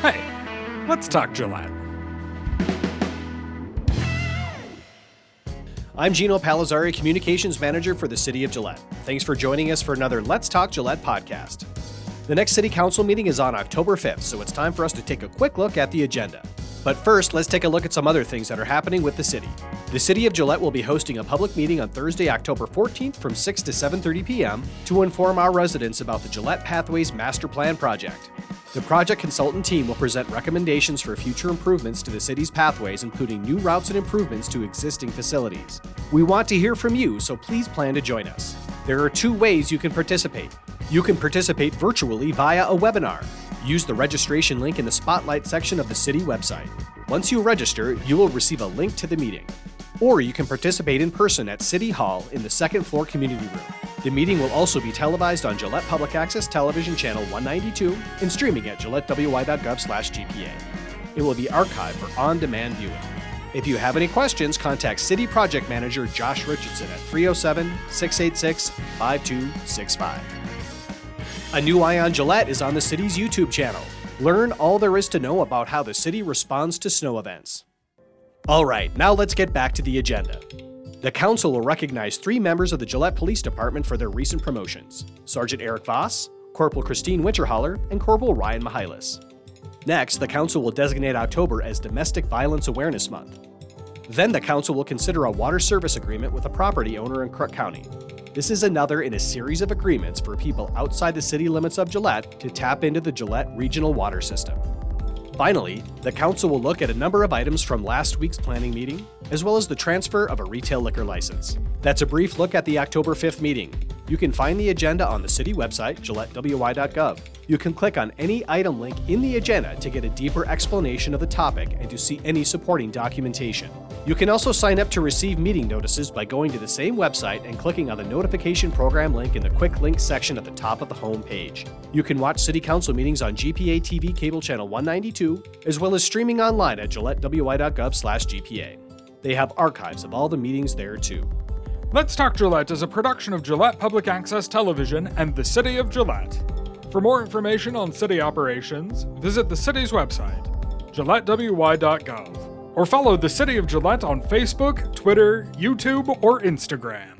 Hey, let's talk Gillette. I'm Geno Palazzari, Communications Manager for the City of Gillette. Thanks for joining us for another Let's Talk Gillette podcast. The next City Council meeting is on October 5th, so it's time for us to take a quick look at the agenda. But first, let's take a look at some other things that are happening with the city. The City of Gillette will be hosting a public meeting on Thursday, October 14th from 6 to 7:30 p.m. to inform our residents about the Gillette Pathways Master Plan project. The project consultant team will present recommendations for future improvements to the city's pathways, including new routes and improvements to existing facilities. We want to hear from you, so please plan to join us. There are two ways you can participate. You can participate virtually via a webinar. Use the registration link in the Spotlight section of the city website. Once you register, you will receive a link to the meeting. Or you can participate in person at City Hall in the second floor community room. The meeting will also be televised on Gillette Public Access Television Channel 192 and streaming at gillettewy.gov/gpa. It will be archived for on-demand viewing. If you have any questions, contact City Project Manager Josh Richardson at 307-686-5265. A new eye on Gillette is on the city's YouTube channel. Learn all there is to know about how the city responds to snow events. All right, now let's get back to the agenda. The council will recognize three members of the Gillette Police Department for their recent promotions Sergeant Eric Voss, Corporal Christine Winterholler, and Corporal Ryan Mihalis. Next, the council will designate October as Domestic Violence Awareness Month. Then, the council will consider a water service agreement with a property owner in Crook County. This is another in a series of agreements for people outside the city limits of Gillette to tap into the Gillette regional water system. Finally, the council will look at a number of items from last week's planning meeting, as well as the transfer of a retail liquor license. That's a brief look at the October 5th meeting. You can find the agenda on the city website, gillettewy.gov. You can click on any item link in the agenda to get a deeper explanation of the topic and to see any supporting documentation. You can also sign up to receive meeting notices by going to the same website and clicking on the notification program link in the quick links section at the top of the home page. You can watch City Council meetings on GPA TV cable channel 192, as well as streaming online at gillettewy.gov/gpa. They have archives of all the meetings there too. Let's Talk Gillette is a production of Gillette Public Access Television and the City of Gillette. For more information on city operations, visit the city's website, gillettewy.gov, or follow the City of Gillette on Facebook, Twitter, YouTube, or Instagram.